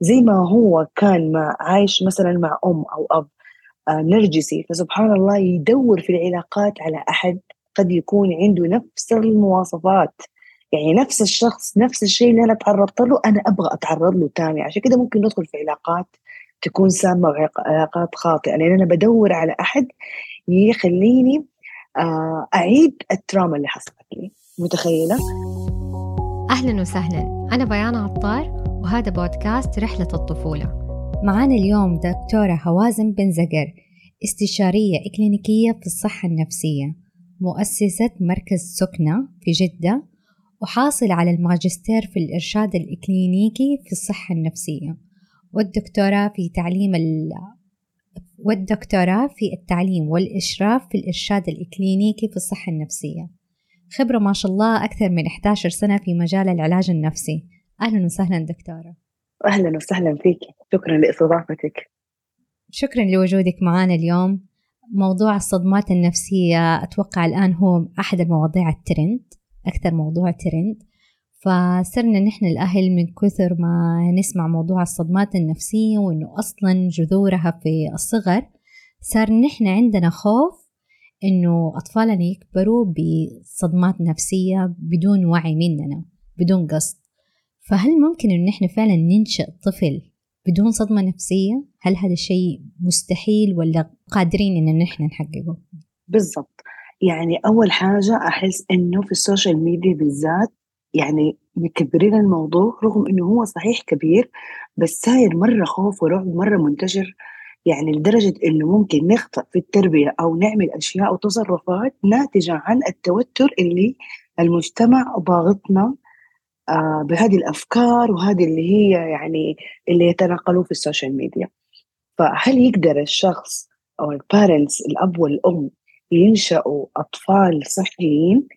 زي ما هو كان مع عايش مثلا مع أم أو أب آه، نرجسي فسبحان الله يدور في العلاقات على أحد قد يكون عنده نفس المواصفات. يعني نفس الشخص نفس الشيء اللي أنا تعرضت له أنا أبغى أتعرض له تاني. عشان كده ممكن ندخل في علاقات تكون سامة وعلاقات خاطئة. لأن أنا بدور على أحد يخليني آه، أعيد التراما اللي حصلت لي. متخيلة؟ أهلا وسهلا. أنا بيان عطار وهذا بودكاست رحلة الطفولة. معانا اليوم دكتورة هوازن بن زقر استشارية إكلينيكية في الصحة النفسية مؤسسة مركز سكنة في جدة وحاصل على الماجستير في الإرشاد الإكلينيكي في الصحة النفسية. والدكتوراه في تعليم ال... والدكتوراه في التعليم والإشراف في الإرشاد الإكلينيكي في الصحة النفسية. خبرة ما شاء الله أكثر من 11 سنة في مجال العلاج النفسي. أهلا وسهلا دكتورة. أهلا وسهلا فيك. شكرا لإستضافتك. شكرا لوجودك معنا اليوم. موضوع الصدمات النفسية أتوقع الآن هو أحد المواضيع الترند أكثر موضوع ترند. فصرنا نحن الأهل من كثر ما نسمع موضوع الصدمات النفسية وإنه أصلا جذورها في الصغر صار نحن عندنا خوف إنه أطفالنا يكبروا بصدمات نفسية بدون وعي مننا بدون قصد فهل ممكن إنه نحن فعلا ننشئ طفل بدون صدمة نفسية؟ هل هذا الشيء مستحيل ولا قادرين إن نحن نحققه؟ بالضبط يعني أول حاجة أحس إنه في السوشيال ميديا بالذات يعني مكبرين الموضوع رغم إنه هو صحيح كبير بس صاير مرة خوف ورعب مرة منتشر يعني لدرجة إنه ممكن نخطأ في التربية أو نعمل أشياء أو تصرفات ناتجة عن التوتر اللي المجتمع ضاغطنا آه بهذه الأفكار وهذه اللي هي يعني اللي يتناقلوا في ال social media. فهل يقدر الشخص أو ال parents الأب والأم ينشأوا أطفال صحيين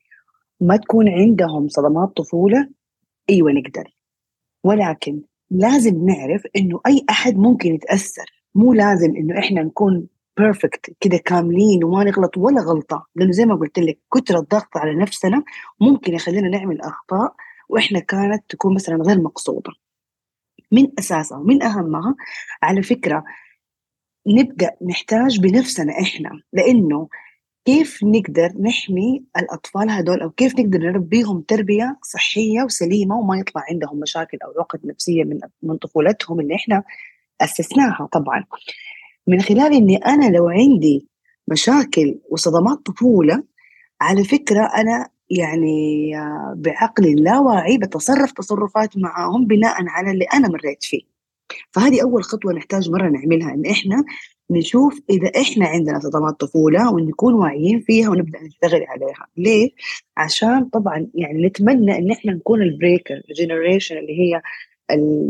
ما تكون عندهم صدمات طفولة؟ أيوة نقدر. ولكن لازم نعرف إنه أي أحد ممكن يتأثر. مو لازم إنه إحنا نكون بيرفكت كده كاملين وما نغلط ولا غلطة لأنه زي ما قلت لك كتر الضغط على نفسنا ممكن يخلينا نعمل أخطاء وإحنا كانت تكون مثلا غير مقصودة. من أساسها ومن أهمها على فكرة نبدأ نحتاج بنفسنا إحنا لأنه كيف نقدر نحمي الأطفال هدول أو كيف نقدر نربيهم تربية صحية وسليمة وما يطلع عندهم مشاكل أو عقد نفسية من من طفولتهم اللي إحنا أسسناها طبعا. من خلال إني أنا لو عندي مشاكل وصدمات طفولة على فكرة أنا يعني بعقلي اللاواعي بتصرف تصرفات معاهم بناء على اللي أنا مريت فيه. فهذه أول خطوة نحتاج مرة نعملها إن إحنا نشوف إذا إحنا عندنا صدمات طفولة ونكون واعيين فيها ونبدأ نشتغل عليها. ليه؟ عشان طبعا يعني نتمنى إن إحنا نكون ال breaker ال generation اللي هي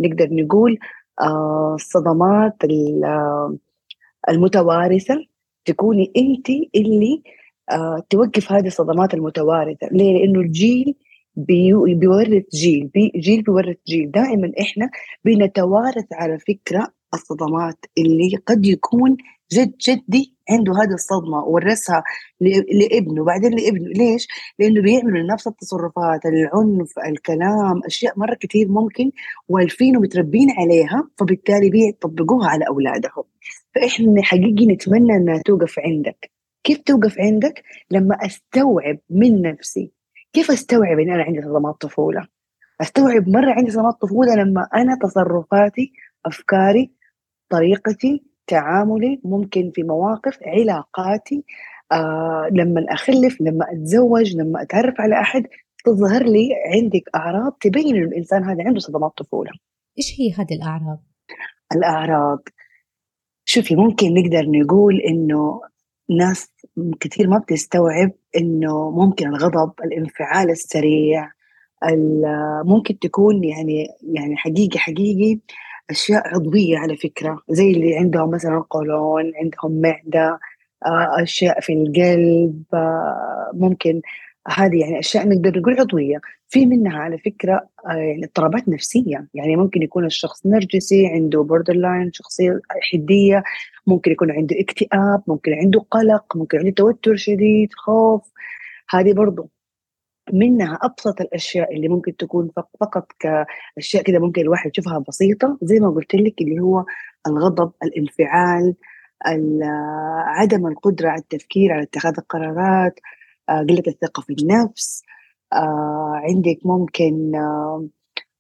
نقدر نقول آه الصدمات آه، المتوارثة تكوني أنت اللي آه توقف هذه الصدمات المتوارثة ليه؟ لأنه الجيل بيورث جيل بي جيل بيورث جيل دائما إحنا بنتوارث على فكرة الصدمات اللي قد يكون جد جدي عنده هذه الصدمة ورثها لابنه بعدين لابنه ليش؟ لأنه بيعملوا نفس التصرفات العنف الكلام أشياء مرة كثير ممكن والفين ومتربين عليها فبالتالي بيطبقوها على أولادهم فإحنا حقيقي نتمنى أنها توقف عندك كيف توقف عندك؟ لما أستوعب من نفسي كيف أستوعب أن أنا عندي صدمات طفولة؟ أستوعب مرة عندي صدمات طفولة لما أنا تصرفاتي أفكاري طريقتي تعاملي ممكن في مواقف علاقاتي آه لما أخلف لما أتزوج لما أتعرف على أحد تظهر لي عندك أعراض تبين إنه الإنسان هذا عنده صدمات طفولة إيش هي هذه الأعراض؟ الأعراض شوفي ممكن نقدر نقول إنه ناس كثير ما بتستوعب إنه ممكن الغضب الانفعال السريع ممكن تكون يعني يعني حقيقي حقيقي أشياء عضوية على فكرة زي اللي عندهم مثلا قولون عندهم معدة آه، أشياء في القلب آه، ممكن هذه يعني أشياء نقدر نقول عضوية. في منها على فكرة آه، يعني اضطرابات نفسية يعني ممكن يكون الشخص نرجسي عنده borderline شخصية حدية ممكن يكون عنده اكتئاب ممكن عنده قلق ممكن عنده توتر شديد خوف. هذه برضو منها أبسط الأشياء اللي ممكن تكون فقط كأشياء كده ممكن الواحد يشوفها بسيطة زي ما قلت لك اللي هو الغضب الانفعال عدم القدرة على التفكير على اتخاذ القرارات آه، قلة الثقة في النفس آه، عندك ممكن آه،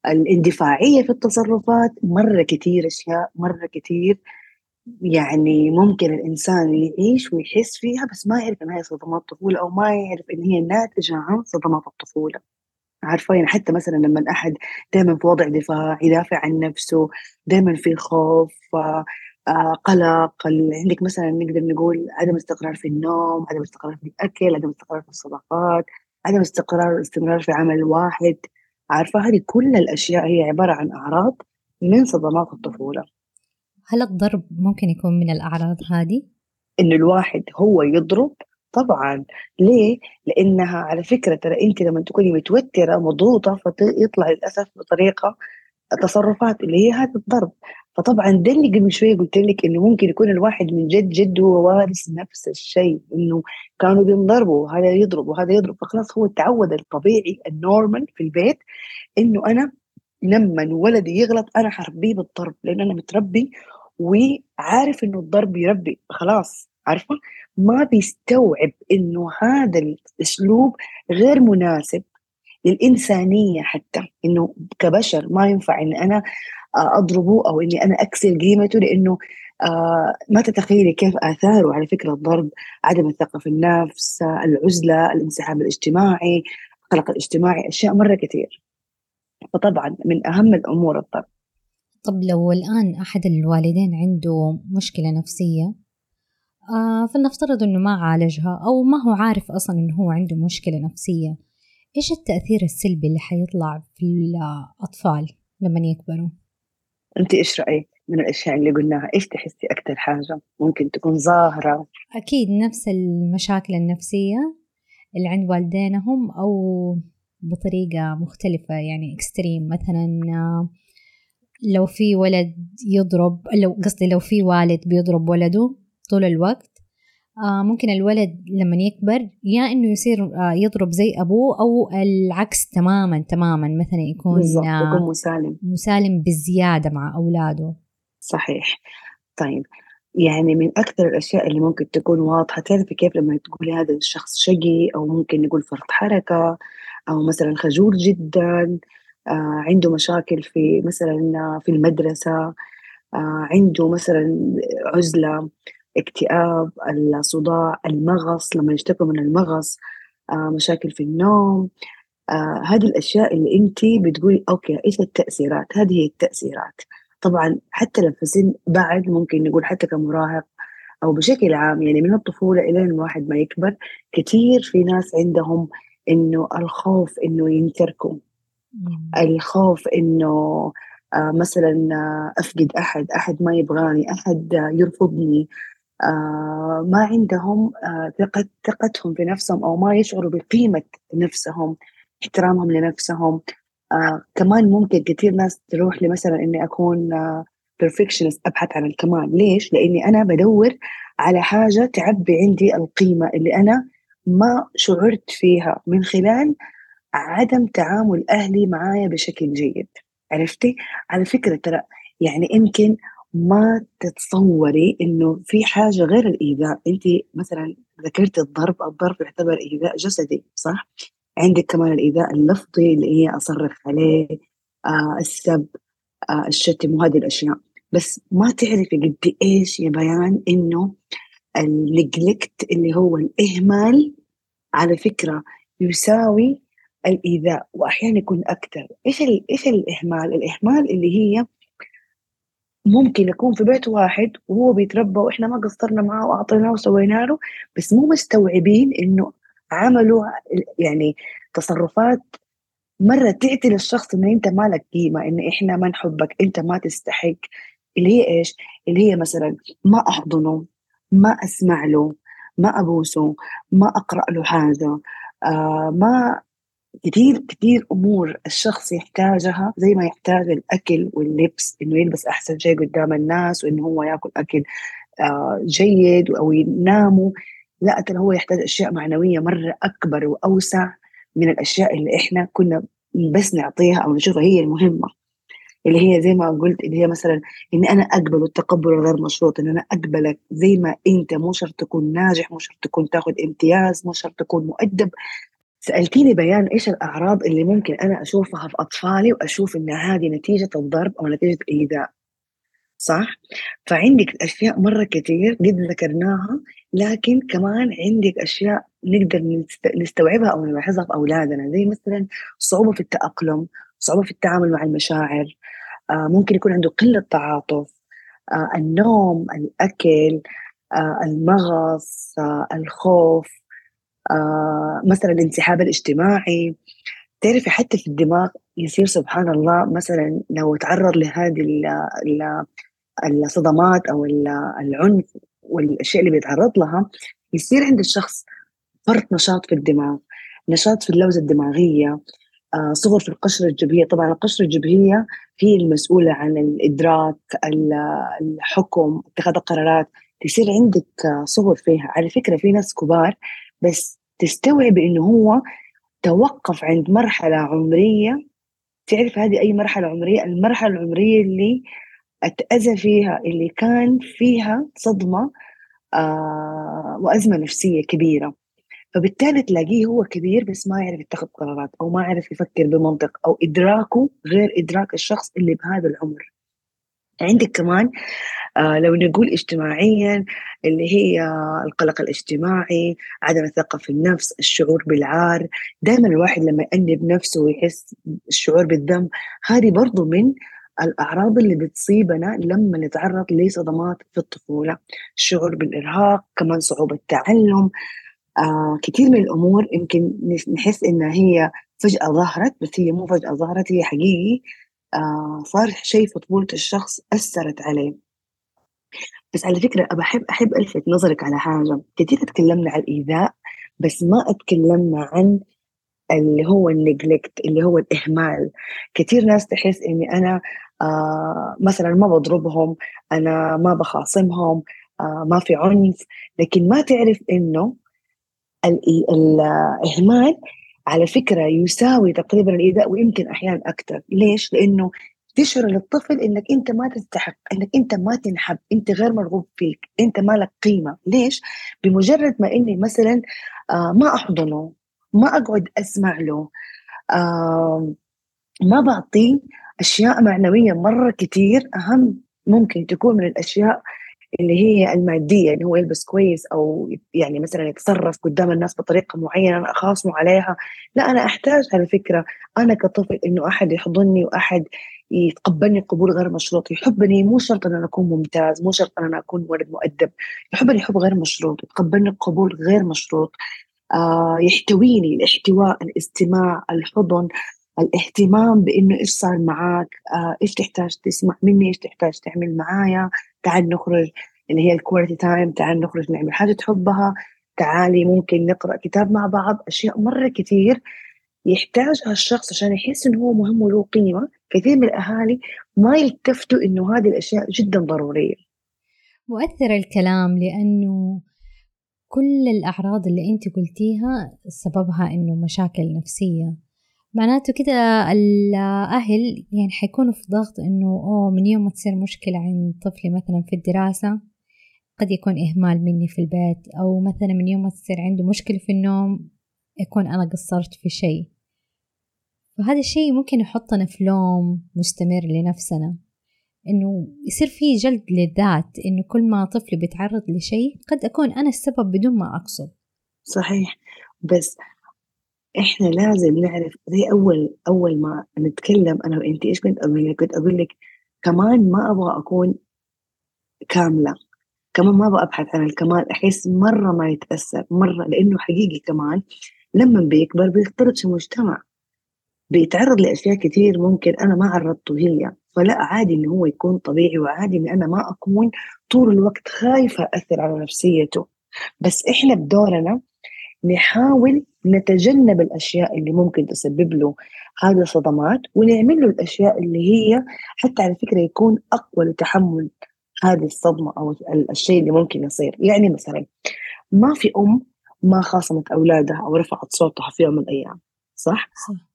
الاندفاعية في التصرفات مرة كثير أشياء مرة كثير يعني ممكن الإنسان يعيش ويحس فيها بس ما يعرف إنها هي صدمات طفولة أو ما يعرف إن هي ناتجة عن صدمات الطفولة. عارفة؟ يعني حتى مثلا لما أحد دائما في وضع دفاع يدافع عن نفسه دائما في خوف آه، قلق عندك مثلا نقدر نقول عدم استقرار في النوم عدم استقرار في الأكل عدم استقرار في الصداقات عدم استقرار استمرار في عمل واحد. عارفة؟ هذه كل الأشياء هي عبارة عن أعراض من صدمات الطفولة. هل الضرب ممكن يكون من الأعراض هذه؟ إنه الواحد هو يضرب طبعا ليه؟ لأنها على فكرة ترى أنت لما تكوني متوترة مضغوطة فيطلع للأسف بطريقة تصرفات اللي هي هذا الضرب فطبعا ده اللي قبل شوية قلت لك إنه ممكن يكون الواحد من جد جد هو وارث نفس الشيء إنه كانوا بينضربوا هذا يضرب وهذا يضرب فخلاص هو التعود الطبيعي النورمال في البيت إنه أنا لما ولدي يغلط أنا حربيه بالضرب لأن أنا متربي وعارف إنه الضرب يربي خلاص عارفة؟ ما بيستوعب إنه هذا الأسلوب غير مناسب للإنسانية حتى إنه كبشر ما ينفع ان أنا أضربه أو إني أنا أكسر قيمته لإنه آه ما تتخيلي كيف آثاره على فكرة الضرب عدم الثقة في النفس العزلة الانسحاب الاجتماعي القلق الاجتماعي أشياء مرة كثير. فطبعا من أهم الأمور الضرب. طب لو الآن أحد الوالدين عنده مشكلة نفسية آه فلنفترض أنه ما عالجها أو ما هو عارف أصلا أنه هو عنده مشكلة نفسية إيش التأثير السلبي اللي حيطلع في الأطفال لما يكبروا؟ أنت إيش رأيك من الأشياء اللي قلناها إيش تحسي أكثر حاجة ممكن تكون ظاهرة أكيد نفس المشاكل النفسية اللي عند والدينهم أو بطريقة مختلفة يعني اكستريم مثلا لو في ولد يضرب لو قصدي لو في والد بيضرب ولده طول الوقت آه ممكن الولد لما يكبر يا إنه يصير آه يضرب زي أبوه أو العكس تماما تماما. مثلا يكون بالضبط آه يكون مسالم. مسالم بزيادة مع أولاده. صحيح. طيب يعني من أكثر الأشياء اللي ممكن تكون واضحة تعرفي كيف لما تقولي هذا الشخص شقي أو ممكن نقول فرط حركة أو مثلا خجول جدا؟ عنده مشاكل في مثلا في المدرسة آه، عنده مثلا عزلة اكتئاب الصداع المغص لما يشتكوا من المغص آه، مشاكل في النوم هذه الأشياء اللي أنت بتقولي أوكي إيش التأثيرات؟ هذه هي التأثيرات. طبعا حتى لو في سن بعد ممكن نقول حتى كمراهق أو بشكل عام يعني من الطفولة إلى الواحد ما يكبر كثير في ناس عندهم إنه الخوف إنه ينتركوا. الخوف إنه آه مثلا آه، أفقد أحد أحد ما يبغاني أحد آه يرفضني ما عندهم ثقة ثقتهم في نفسهم أو ما يشعروا بقيمة نفسهم احترامهم لنفسهم. كمان ممكن كثير ناس تروح لمثلا إني أكون perfectionist أبحث عن الكمال. ليش؟ لإني أنا بدور على حاجة تعبي عندي القيمة اللي أنا ما شعرت فيها من خلال عدم تعامل أهلي معايا بشكل جيد. عرفتي؟ على فكرة ترى يعني يمكن ما تتصوري إنه في حاجة غير الإيذاء. انت مثلا ذكرت الضرب الضرب يعتبر إيذاء جسدي صح؟ عندك كمان الإيذاء اللفظي اللي هي أصرخ عليه آه السب آه الشتم وهذه الأشياء. بس ما تعرفي قد إيش يا بيان إنه النجلكت اللي هو الإهمال على فكرة يساوي الإيذاء وأحيانا يكون أكثر إيش إيش الإهمال؟ الإهمال اللي هي ممكن يكون في بيت واحد وهو بيتربى وإحنا ما قصرنا معاه وأعطيناه وسوينا له بس مو مستوعبين إنه عملوا يعني تصرفات مرة تعطي للشخص ان أنت ما لك قيمة إن إحنا ما نحبك أنت ما تستحق اللي هي إيش؟ اللي هي مثلا ما احضنه ما أسمع له ما أبوسه ما أقرأ له حاجة آه ما كثير كثير أمور الشخص يحتاجها زي ما يحتاج الأكل واللبس إنه يلبس أحسن شيء قدام الناس وإنه هو يأكل أكل آه جيد أو يناموا. لا ترى هو يحتاج أشياء معنوية مرة أكبر وأوسع من الأشياء اللي إحنا كنا بس نعطيها أو نشوفها هي المهمة. اللي هي زي ما قلت اللي هي مثلا إني أنا أقبل التقبل الغير مشروط ان أنا أقبلك زي ما أنت مو شرط تكون ناجح مو شرط تكون تاخذ امتياز مو شرط تكون مؤدب. سألتيني بيان إيش الأعراض اللي ممكن أنا أشوفها في أطفالي وأشوف إن هذه نتيجة الضرب أو نتيجة الإيذاء صح؟ فعندك أشياء مرة كثير قد ذكرناها لكن كمان عندك أشياء نقدر نستوعبها أو نلاحظها في أولادنا زي مثلا صعوبة في التأقلم، صعوبة في التعامل مع المشاعر، آه ممكن يكون عنده قلة تعاطف، آه النوم، الأكل، آه المغص، الخوف، مثلا الانسحاب الاجتماعي، تعرفي حتى في الدماغ يصير سبحان الله مثلا لو تعرض لهذه الصدمات أو العنف والأشياء اللي بيتعرض لها يصير عند الشخص فرط نشاط في الدماغ نشاط في اللوزة الدماغية آه، صغر في القشرة الجبهية. طبعا القشرة الجبهية هي المسؤولة عن الإدراك الحكم اتخاذ القرارات. تصير عندك صغر فيها. على فكرة في ناس كبار بس تستوعب إنه هو توقف عند مرحلة عمرية. تعرف هذه أي مرحلة عمرية؟ المرحلة العمرية اللي أتأذى فيها اللي كان فيها صدمة آه وأزمة نفسية كبيرة. فبالتالي تلاقيه هو كبير بس ما يعرف يتخذ قرارات أو ما يعرف يفكر بمنطق أو إدراكه غير إدراك الشخص اللي بهذا العمر. عندك كمان لو نقول اجتماعيا اللي هي القلق الاجتماعي عدم الثقة في النفس الشعور بالعار. دائما الواحد لما يأنب نفسه ويحس الشعور بالذنب هذه برضو من الأعراض اللي بتصيبنا لما نتعرض لصدمات في الطفولة. الشعور بالإرهاق كمان صعوبة تعلم آه كثير من الأمور يمكن نحس إنها هي فجأة ظهرت بس هي مو فجأة ظهرت هي حقيقي. آه صار شيء في طفولة الشخص أثرت عليه. بس على فكرة أحب أحب ألفت نظرك على حاجة. كثير تكلمنا عن الإيذاء بس ما أتكلمنا عن اللي هو النجلكت اللي هو الإهمال. كثير ناس تحس إني أنا آه مثلا ما بضربهم أنا ما بخاصمهم آه ما في عنف. لكن ما تعرف إنه الإهمال على فكرة يساوي تقريبا الإيذاء ويمكن أحيانا أكثر ليش؟ لأنه تشعر للطفل إنك أنت ما تستحق إنك أنت ما تنحب أنت غير مرغوب فيك أنت ما لك قيمة. ليش؟ بمجرد ما إني مثلا آه ما أحضنه ما أقعد أسمع له آه ما بعطيه أشياء معنوية مرة كتير أهم ممكن تكون من الأشياء اللي هي المادية انه هو يلبس كويس أو يعني مثلا يتصرف قدام الناس بطريقة معينة أنا أخاصمه عليها. لا أنا أحتاج على فكرة أنا كطفل إنه أحد يحضني وأحد يتقبلني قبول غير مشروط يحبني مو شرط إن أنا أكون ممتاز مو شرط إن أنا أكون ولد مؤدب يحبني حب غير مشروط يتقبلني قبول غير مشروط. آه يحتويني الاحتواء الاستماع الحضن الاهتمام بإنه إيش صار معك آه إيش تحتاج تسمع مني إيش تحتاج تعمل معايا تعال نخرج اللي هي ال quality time تعال نخرج نعمل حاجة تحبها تعالي ممكن نقرأ كتاب مع بعض أشياء مرة كثير يحتاجها الشخص عشان يحس انه هو مهم وله قيمة. كثير من الأهالي ما يلتفتوا إنه هذه الأشياء جدا ضرورية. مؤثر الكلام لأنه كل الأعراض اللي أنت قلتيها سببها إنه مشاكل نفسية. معناته كده الأهل يعني حيكونوا في ضغط إنه أوه من يوم ما تصير مشكلة عند طفلي مثلا في الدراسة قد يكون إهمال مني في البيت أو مثلا من يوم ما تصير عنده مشكلة في النوم يكون أنا قصرت في شيء. وهذا الشيء ممكن يحطنا في لوم مستمر لنفسنا. إنه يصير في جلد للذات إنه كل ما طفلي بيتعرض لشيء قد أكون أنا السبب بدون ما أقصد. صحيح. بس إحنا لازم نعرف زي أول أول ما نتكلم أنا وأنتِ إيش كنت أقول لِك؟ كنت أقول لِك كمان ما أبغى أكون كاملة، كمان ما أبغى أبحث عن الكمال، أحس مرة ما يتأثر، مرة لإنه حقيقي كمان لمّا بيكبر بيختلط في مجتمع، بيتعرض لأشياء كتير ممكن أنا ما عرضته هي، فلأ عادي إنه هو يكون طبيعي وعادي إني أنا ما أكون طول الوقت خايفة أأثر على نفسيته، بس إحنا بدورنا نحاول نتجنب الأشياء اللي ممكن تسبب له هذه الصدمات ونعمل له الأشياء اللي هي حتى على فكرة يكون أقوى لتحمل هذه الصدمة أو الشيء اللي ممكن يصير. يعني مثلا ما في أم ما خاصمت أولادها أو رفعت صوتها في يوم من الأيام صح؟ صح.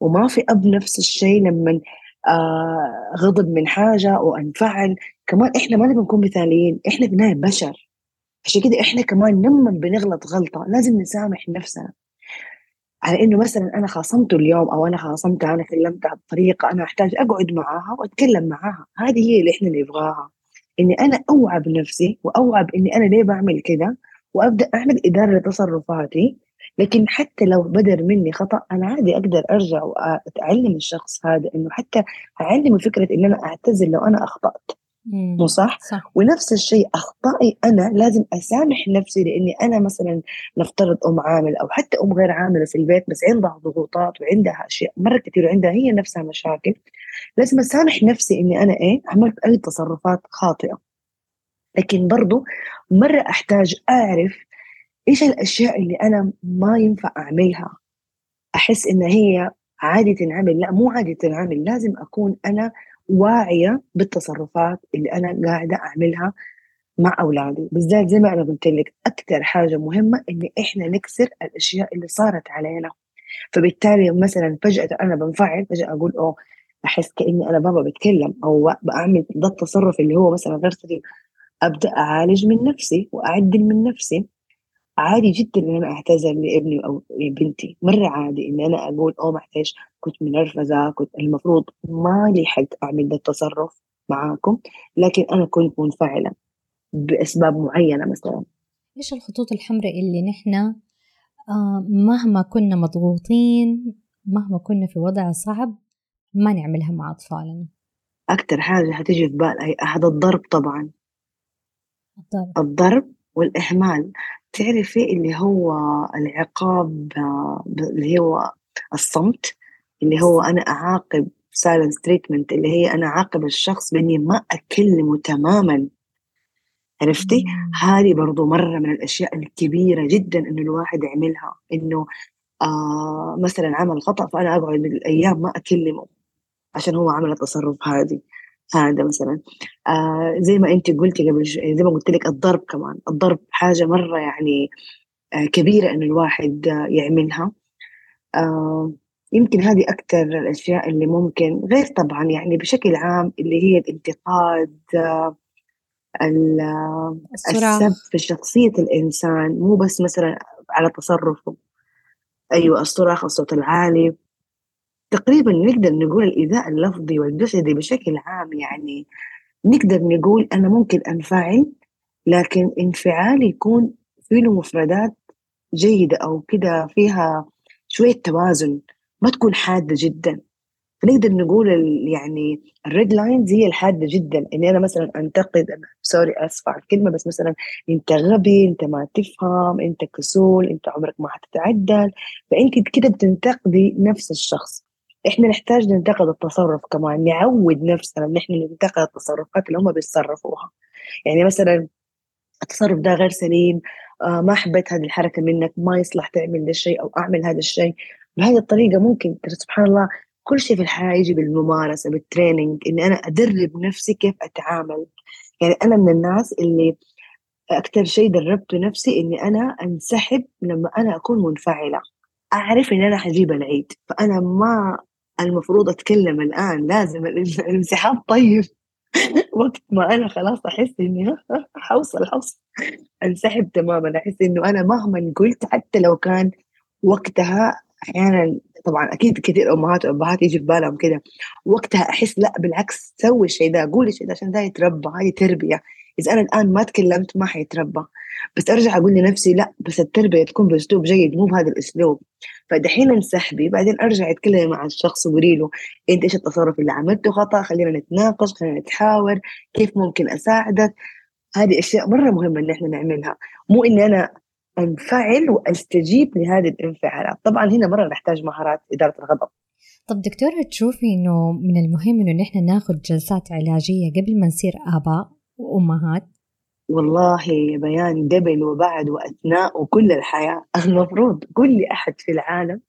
وما في أب نفس الشيء لما آه غضب من حاجة وانفعل كمان إحنا ما نبغى نكون مثاليين إحنا بناء بشر. عشان كده إحنا كمان لما بنغلط غلطة لازم نسامح نفسنا. على إنه مثلا أنا خاصمته اليوم أو أنا خاصمتها أنا كلمتها بطريقه أنا أحتاج أقعد معاها وأتكلم معاها. هذه هي اللي إحنا نبغاها. إني أنا اوعى بنفسي واوعى باني أنا ليه بعمل كده؟ وأبدأ أعمل إدارة لتصرفاتي لكن حتى لو بدر مني خطأ أنا عادي أقدر أرجع وأتعلم الشخص هذا إنه حتى أعلمه فكرة إن أنا اعتذر لو أنا أخطأت. مو صح؟ صح. ونفس الشيء أخطائي أنا لازم أسامح نفسي لإني أنا مثلا نفترض أم عامل أو حتى أم غير عاملة في البيت بس عندها ضغوطات وعندها أشياء مرة كثير وعندها هي نفسها مشاكل. لازم أسامح نفسي إني أنا إيه؟ عملت أي تصرفات خاطئة. لكن برضو مرة أحتاج أعرف إيش الأشياء اللي أنا ما ينفع أعملها؟ أحس إن هي عادي تنعمل. لا مو عادي تنعمل. لازم أكون أنا واعية بالتصرفات اللي أنا قاعدة أعملها مع أولادي. بالذات زي ما أنا قلت لك أكثر حاجة مهمة إن إحنا نكسر الأشياء اللي صارت علينا. فبالتالي مثلا فجأة أنا بنفعل فجأة أقول أوه أحس كأني أنا بابا بتكلم أو بعمل ده التصرف اللي هو مثلا غير سليم أبدأ أعالج من نفسي وأعدل من نفسي. عادي جدا إن أنا أعتذر لابني أو لبنتي. مرة عادي إن أنا أقول أوه معلش كنت منرفزة كنت المفروض ما لي حق أعمل ده التصرف معاكم لكن أنا كنت منفعلة بأسباب معينة مثلا. إيش الخطوط الحمراء اللي نحن آه مهما كنا مضغوطين مهما كنا في وضع صعب ما نعملها مع أطفالنا؟ أكثر حاجة حتيجي في بال اي احد الضرب طبعا. الضرب. الضرب والإهمال. تعرفي اللي هو العقاب اللي هو الصمت اللي هو أنا أعاقب silence treatment اللي هي أنا أعاقب الشخص بإني ما أكلمه تماما. عرفتي؟ هذه برضو مرة من الأشياء الكبيرة جدا إنه الواحد يعملها إنه آه مثلا عمل خطأ فأنا أقعد الأيام ما أكلمه عشان هو عمل التصرف هذه. هذا مثلا. آه زي ما أنت قلتي قبل زي ما قلت لك الضرب كمان. الضرب حاجة مرة يعني آه كبيرة انه الواحد آه يعملها. آه يمكن هذه أكثر الأشياء اللي ممكن غير طبعا يعني بشكل عام اللي هي الانتقاد آه السب في شخصية الإنسان. مو بس مثلا على تصرفه. أيوة الصراخ الصوت العالي تقريبا نقدر نقول الإيذاء اللفظي والجسدي بشكل عام يعني نقدر نقول أنا ممكن أنفعل لكن انفعالي يكون فيه له مفردات جيدة أو كده فيها شوية توازن ما تكون حادة جدا. فنقدر نقول يعني ال red lines هي الحادة جدا إني أنا مثلا أنتقد sorry اسفه على الكلمة بس مثلا أنت غبي أنت ما تفهم أنت كسول أنت عمرك ما حتتعدل فأنت كده بتنتقدي نفس الشخص. إحنا نحتاج ننتقد التصرف كمان نعود نفسنا إن إحنا ننتقد التصرفات اللي هم بيتصرفوها. يعني مثلا التصرف ده غير سليم آه ما حبيت هذه الحركة منك ما يصلح تعمل ده الشيء أو أعمل هذا الشيء. بهذه الطريقة ممكن سبحان الله كل شيء في الحياة يجي بالممارسة بالتريننج إني أنا أدرب نفسي كيف أتعامل. يعني أنا من الناس اللي أكثر شيء دربته نفسي إني أنا أنسحب لما أنا أكون منفعلة. أعرف إن أنا حجيب العيد فأنا ما المفروض أتكلم الآن لازم الانسحاب طيب. وقت ما أنا خلاص أحس إني حوصل حوصل. انسحب تماما. أحس إنه أنا مهما قلت حتى لو كان وقتها أحيانا طبعا أكيد كثير أمهات وأبهات يجي في بالهم كده. وقتها أحس لا بالعكس سوي الشيء ده قولي الشيء ده عشان ده يتربى هذه تربية. إذا أنا الآن ما تكلمت ما حيتربى. بس أرجع أقول لنفسي لا بس التربية تكون بأسلوب جيد مو بهذا الأسلوب. فدحين انسحبي بعدين أرجع أتكلم مع الشخص وقولي له أنت إيش التصرف اللي عملته خطأ؟ خلينا نتناقش خلينا نتحاور كيف ممكن أساعدك؟ هذه أشياء مرة مهمة إن إحنا نعملها. مو إني أنا أنفعل وأستجيب لهذه الانفعالات. طبعا هنا مرة نحتاج مهارات إدارة الغضب. طب دكتورة تشوفي إنه من المهم إنه نحن ناخذ جلسات علاجية قبل ما نصير آباء؟ وأمهات. والله يا بيان قبل وبعد وأثناء وكل الحياة. المفروض كل أحد في العالم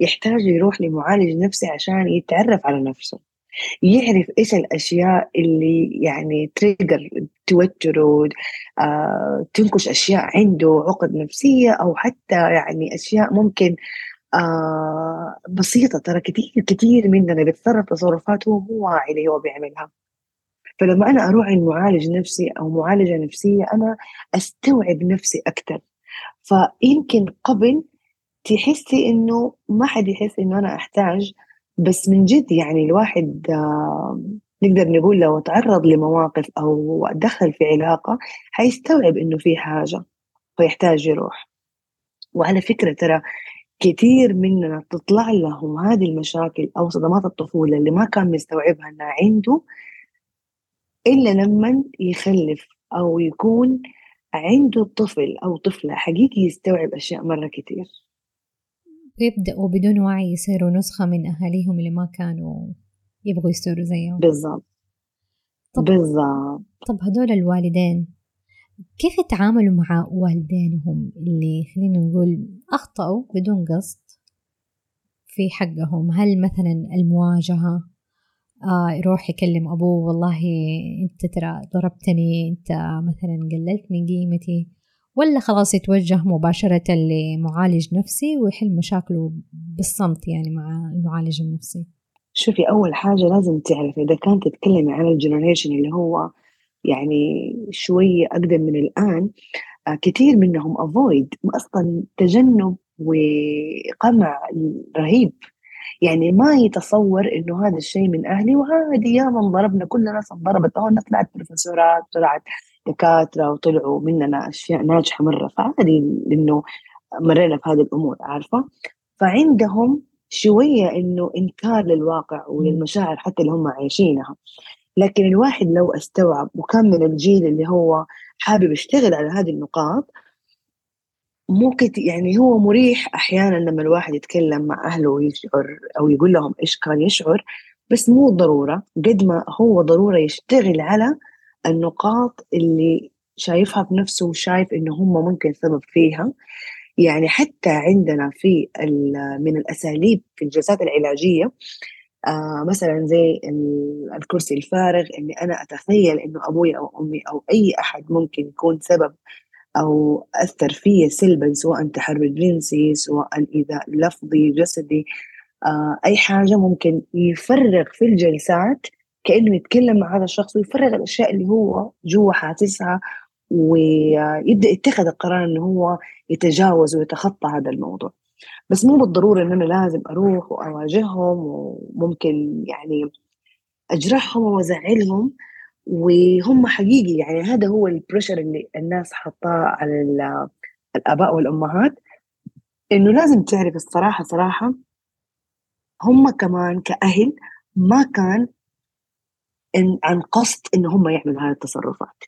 يحتاج يروح لمعالج نفسي عشان يتعرف على نفسه. يعرف إيش الأشياء اللي يعني تريجر توتره آه تنكش أشياء عنده عقد نفسية أو حتى يعني أشياء ممكن آه بسيطة. ترى كتير كتير مننا بيتصرف تصرفات هو مو واعي اللي هو بيعملها. فلما أنا أروح عند معالج نفسي أو معالجة نفسية أنا أستوعب نفسي أكثر فيمكن قبل تحسي إنه ما حد يحس إنه أنا أحتاج بس من جد يعني الواحد نقدر نقول لو تعرض لمواقف أو دخل في علاقة حيستوعب إنه في حاجة فيحتاج يروح. وعلى فكرة ترى كثير مننا تطلع لهم هذه المشاكل أو صدمات الطفولة اللي ما كان مستوعبها إنها عنده إلا لما يخلف أو يكون عنده طفل أو طفلة حقيقي يستوعب أشياء مرة كتير. ويبدأوا بدون وعي يصيروا نسخة من أهاليهم اللي ما كانوا يبغوا يصيروا زيهم. بالضبط. طب بالضبط. طب هدول الوالدين كيف يتعاملوا مع والدينهم اللي خلينا نقول أخطأوا بدون قصد في حقهم؟ هل مثلا المواجهة؟ آه يروح يكلم أبوه والله أنت ترى ضربتني أنت مثلا قللت من قيمتي. ولا خلاص يتوجه مباشرة لمعالج نفسي ويحل مشاكله بالصمت يعني مع المعالج النفسي. شوفي أول حاجة لازم تعرفي إذا كانت تتكلمي عن الجنريشن اللي هو يعني شوية أقدم من الآن آه كثير منهم افويد أصلا تجنب وقمع رهيب. يعني ما يتصور إنه هذا الشيء من أهلي وعادي يا من ضربنا كلنا انضربت هون طلعت بروفيسورات طلعت دكاترة وطلعوا مننا أشياء ناجحة مرة. فعادي إنه مرينا في هذه الأمور عارفة؟ فعندهم شوية إنه إنكار للواقع وللمشاعر حتى اللي هم عايشينها. لكن الواحد لو استوعب وكان من الجيل اللي هو حابب يشتغل على هذه النقاط ممكن يعني هو مريح أحيانا لما الواحد يتكلم مع أهله ويشعر أو يقول لهم إيش كان يشعر بس مو ضرورة. قد ما هو ضرورة يشتغل على النقاط اللي شايفها في نفسه وشايف إنه هم ممكن سبب فيها. يعني حتى عندنا في من الأساليب في الجلسات العلاجية آه مثلا زي الكرسي الفارغ إني أنا أتخيل إنه أبوي أو أمي أو أي أحد ممكن يكون سبب أو أثر فيا سلبا سواء تحرر جنسي سواء ايذاء لفظي جسدي. آه أي حاجة ممكن يفرغ في الجلسات كأنه يتكلم مع هذا الشخص ويفرغ الأشياء اللي هو جوا حاسسها ويبدأ يتخذ القرار إنه هو يتجاوز ويتخطى هذا الموضوع. بس مو بالضرورة إن أنا لازم أروح وأواجههم وممكن يعني أجرحهم وأزعلهم. وهم حقيقي يعني هذا هو البريشر اللي الناس حطاه على الآباء والأمهات إنه لازم تعرف الصراحة صراحة هم كمان كأهل ما كان إن عن قصد إن هم يعملوا هذه التصرفات.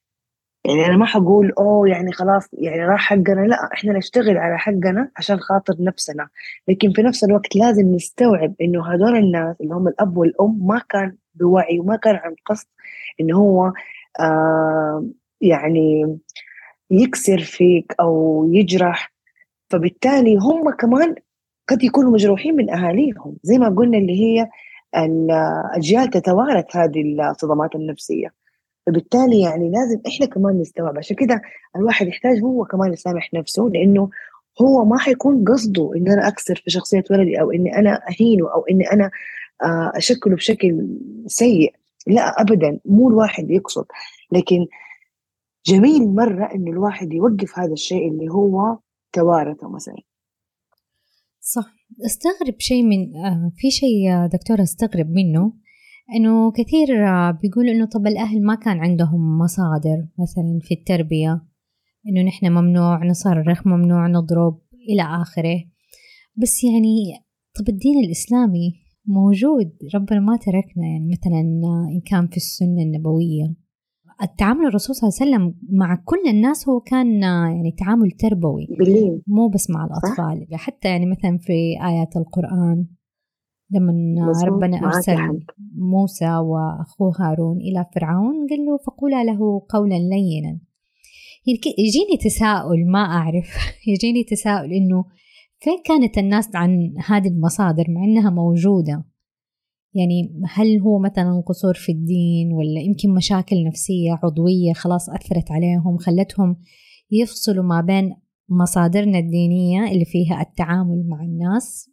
يعني أنا ما حقول أوه يعني خلاص يعني راح حقنا لا إحنا نشتغل على حقنا عشان خاطر نفسنا. لكن في نفس الوقت لازم نستوعب إنه هذول الناس اللي هم الأب والأم ما كان بوعي وما كان عن قصد انه هو آه يعني يكسر فيك أو يجرح. فبالتالي هم كمان قد يكونوا مجروحين من أهاليهم. زي ما قلنا اللي هي الأجيال تتوارث هذه الصدمات النفسية. فبالتالي يعني لازم إحنا كمان نستوعب. عشان كده الواحد يحتاج هو كمان يسامح نفسه لأنه هو ما حيكون قصده إن أنا أكسر في شخصية ولدي أو إني أنا أهينه أو إني أنا أشكله بشكل سيء. لا ابدا مو الواحد يقصد. لكن جميل مرة انه الواحد يوقف هذا الشيء اللي هو توارثه مثلا. صح. أستغرب شيء من آه، في شيء دكتورة أستغرب منه إنه كثير بيقولوا إنه طب الأهل ما كان عندهم مصادر مثلا في التربية إنه نحن ممنوع نصرخ ممنوع نضرب إلى آخره. بس يعني طب الدين الإسلامي موجود. ربنا ما تركنا يعني مثلا إن كان في السنة النبوية. التعامل الرسول صلى الله عليه وسلم مع كل الناس هو كان يعني تعامل تربوي. بالليل. مو بس مع الأطفال. صح؟ حتى يعني مثلا في آيات القرآن لما ربنا أرسل موسى وأخوه هارون إلى فرعون قال له فقولا له قولا لينا. يجيني تساؤل ما أعرف. يجيني تساؤل إنه فين كانت الناس عن هذه المصادر مع إنها موجودة؟ يعني هل هو مثلا قصور في الدين ولا يمكن مشاكل نفسية عضوية خلاص أثرت عليهم خلتهم يفصلوا ما بين مصادرنا الدينية اللي فيها التعامل مع الناس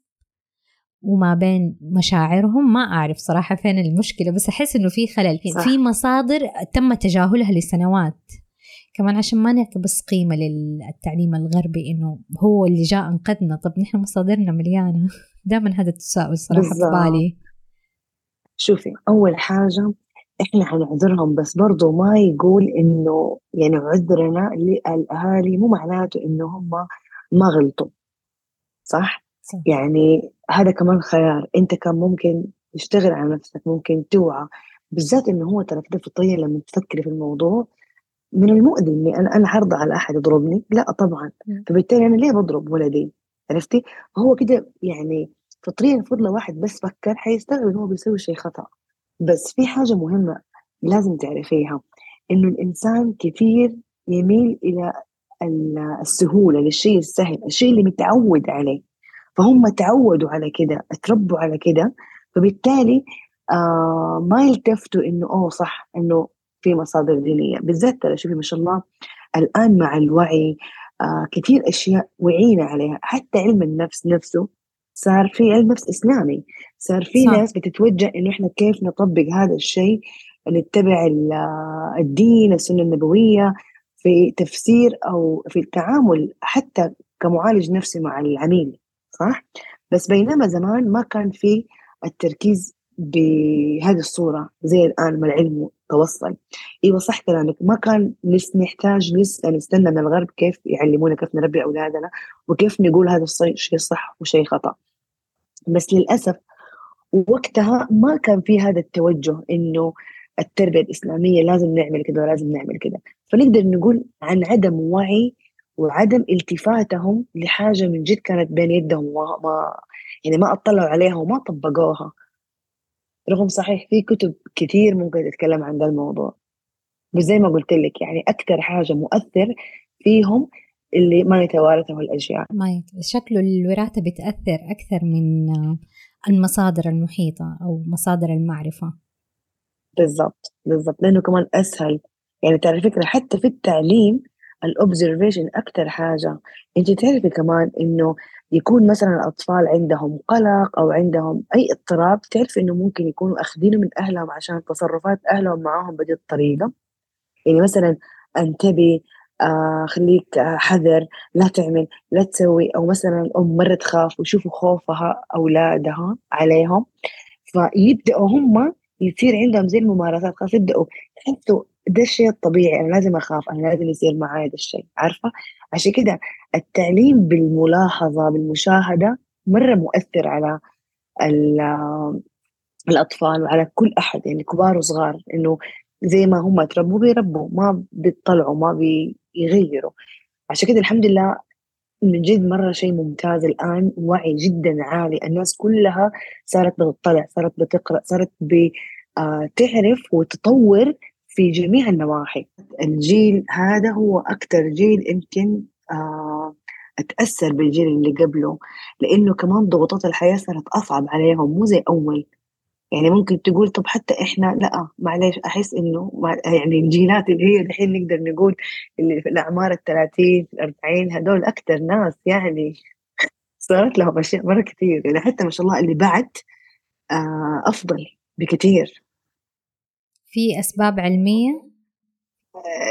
وما بين مشاعرهم؟ ما أعرف صراحة فين المشكلة بس أحس إنه في خلل. صح. في مصادر تم تجاهلها لسنوات. كمان عشان ما نعطي بس قيمة للتعليم الغربي إنه هو اللي جاء أنقذنا. طب نحن مصادرنا مليانة. دائما هذا التساؤل صراحة في بالي. شوفي أول حاجة إحنا حنعذرهم بس برضو ما يقول إنه يعني عذرنا للأهالي. مو معناته إنه هم ما غلطوا. صح؟ صح؟ يعني هذا كمان خيار. أنت كان ممكن تشتغل على نفسك ممكن توعى. بالذات إنه هو ترى كده فطريا لما تفكري في الموضوع. من المؤذي إني أنا أنا حرضى على أحد يضربني؟ لا طبعا. فبالتالي أنا ليه بضرب ولدي؟ عرفتي؟ هو كده يعني فطريا المفروض لو واحد بس فكر حيستغرب انه هو بيسوي شيء خطأ. بس في حاجة مهمة لازم تعرفيها إنه الإنسان كثير يميل إلى السهولة للشيء السهل الشيء اللي متعود عليه. فهم تعودوا على كده اتربوا على كده فبالتالي آه ما يلتفتوا إنه أوه صح إنه في مصادر دينية. بالذات ترى شوفي ما شاء الله الآن مع الوعي آه كثير أشياء وعينا عليها. حتى علم النفس نفسه صار في علم نفس إسلامي. صار في ناس بتتوجه انه إحنا كيف نطبق هذا الشيء نتبع الدين السنة النبوية في تفسير أو في التعامل حتى كمعالج نفسي مع العميل صح؟ بس بينما زمان ما كان في التركيز بهذه الصورة زي الآن ما العلم توصل. إيوه صح كلامك. ما كان لسه نحتاج لسه نستنى من الغرب كيف يعلمونا كيف نربي أولادنا وكيف نقول هذا الشيء صح وشيء خطأ. بس للأسف وقتها ما كان في هذا التوجه إنه التربية الإسلامية لازم نعمل كذا ولازم نعمل كذا. فنقدر نقول عن عدم وعي وعدم التفاتهم لحاجة من جد كانت بين يدهم وما يعني ما أطلعوا عليها وما طبقوها. رغم صحيح في كتب كثير ممكن تتكلم عن ذا الموضوع. بس زي ما قلت لك يعني أكثر حاجة مؤثر فيهم اللي ما يتوارثه الأجيال ما يت... شكله الوراثة بتأثر أكثر من المصادر المحيطة أو مصادر المعرفة. بالضبط بالضبط لأنه كمان أسهل. يعني تعرف فكرة حتى في التعليم الأوبزرفيشن أكثر حاجة. أنت تعرفي كمان إنه يكون مثلا الأطفال عندهم قلق أو عندهم أي اضطراب تعرف إنه ممكن يكونوا أخذينه من أهلهم عشان تصرفات أهلهم معاهم بهذه الطريقة. يعني مثلا انتبه آه خليك آه حذر لا تعمل لا تسوي أو مثلا الأم مرة تخاف ويشوفوا خوفها أولادها عليهم فيبدأوا هم يصير عندهم زي الممارسات خلاص يبدأوا تحسوا ده الشيء الطبيعي أنا لازم أخاف أنا لازم يصير معي ده الشيء عارفة؟ عشان كده التعليم بالملاحظة بالمشاهدة مرة مؤثر على الأطفال وعلى كل أحد يعني كبار وصغار إنه زي ما هم تربوا بيربوا ما بيطلعوا ما بيغيروا. عشان كده الحمد لله من جد مرة شيء ممتاز الآن وعي جدا عالي الناس كلها صارت بتطلع صارت بتقرأ صارت بتعرف آه، وتطور في جميع النواحي. الجيل هذا هو أكثر جيل يمكن آه أتأثر بالجيل اللي قبله لأنه كمان ضغوطات الحياة صارت أصعب عليهم مو زي أول. يعني ممكن تقول طب حتى إحنا لا معلش أحس إنه يعني الجيلات اللي هي الحين نقدر نقول اللي في الأعمار ال 30 40 هذول أكثر ناس يعني صارت لهم أشياء مرة كثير يعني حتى ما شاء الله اللي بعد آه أفضل بكثير في أسباب علمية؟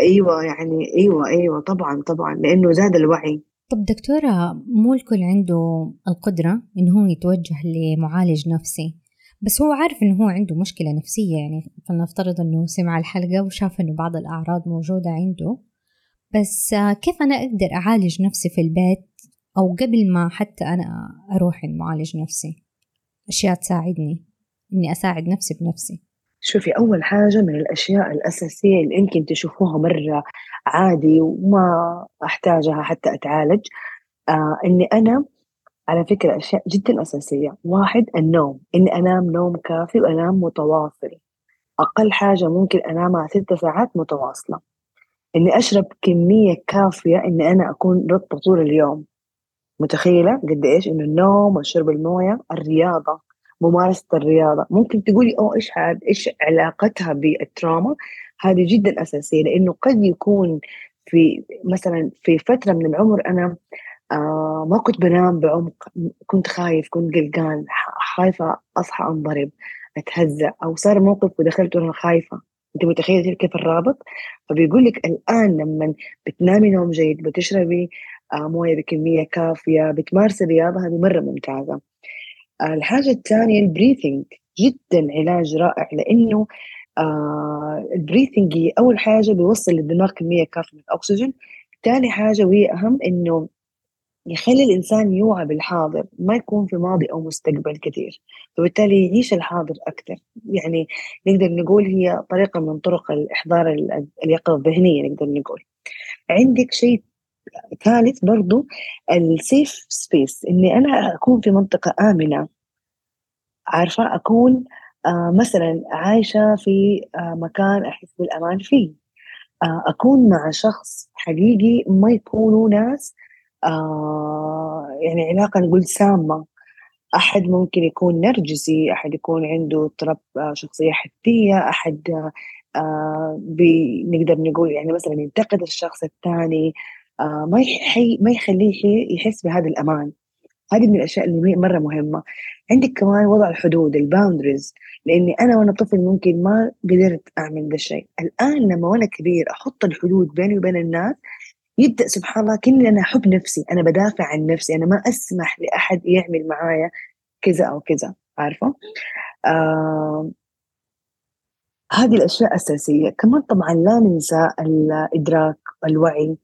أيوة يعني أيوة أيوة طبعا طبعا لأنه زاد الوعي. طب دكتورة مو الكل عنده القدرة إنه هو يتوجه لمعالج نفسي بس هو عارف إنه هو عنده مشكلة نفسية يعني فلنفترض إنه سمع الحلقة وشاف إنه بعض الأعراض موجودة عنده بس كيف أنا أقدر أعالج نفسي في البيت أو قبل ما حتى أنا أروح المعالج نفسي؟ أشياء تساعدني إني أساعد نفسي بنفسي. شوفي أول حاجة من الأشياء الأساسية اللي يمكن تشوفوها مرة عادي وما أحتاجها حتى أتعالج آه إني أنا على فكرة أشياء جدا أساسية. واحد النوم. إني أنام نوم كافي وأنام متواصل. أقل حاجة ممكن أنامها ست ساعات متواصلة. إني أشرب كمية كافية إني أنا أكون رطبة طول اليوم. متخيلة؟ قد إيش؟ إنه النوم وشرب الموية الرياضة. ممارسة الرياضة. ممكن تقولي أو إيش هذا إيش علاقتها بالتراما؟ هذه جدا أساسية لأنه قد يكون في مثلا في فترة من العمر أنا آه ما كنت بنام بعمق كنت خايف كنت قلقان خايفة أصحى أنضرب أتهزأ أو صار موقف ودخلت وأنا خايفة. أنت متخيلة كيف الرابط؟ فبيقول لك الآن لما بتنامي نوم جيد بتشربي آه موية بكمية كافية بتمارسي الرياضة هذه مرة ممتازة. الحاجة الثانية ال breathing جدا علاج رائع لأنه آه ال breathing أول حاجة بيوصل للدماغ كمية كافية من الأكسجين. ثاني حاجة وهي أهم إنه يخلي الإنسان يوعى بالحاضر ما يكون في ماضي أو مستقبل كثير فبالتالي يعيش الحاضر أكثر يعني نقدر نقول هي طريقة من طرق الإحضار اليقظة الذهنية نقدر نقول. عندك شيء ثالث برضو السيف سبيس إني أنا أكون في منطقة آمنة. عارفة؟ أكون آه مثلا عايشة في آه مكان أحس بالأمان فيه. آه أكون مع شخص حقيقي ما يكونوا ناس يعني علاقة نقول سامة. أحد ممكن يكون نرجسي أحد يكون عنده اضطراب شخصية حدية أحد آه بنقدر نقول يعني مثلا ينتقد الشخص الثاني آه ما يحي ما يخليه يحس بهذا الأمان. هذه من الأشياء اللي مرة مهمة. عندك كمان وضع الحدود الباوندريز لأني أنا وأنا طفل ممكن ما قدرت أعمل ذا الشيء. الآن لما وأنا كبير أحط الحدود بيني وبين الناس يبدأ سبحان الله كني أنا احب نفسي أنا بدافع عن نفسي أنا ما أسمح لأحد يعمل معايا كذا أو كذا. عارفة؟ آه هذه الأشياء أساسية. كمان طبعا لا ننسى الادراك الوعي. آه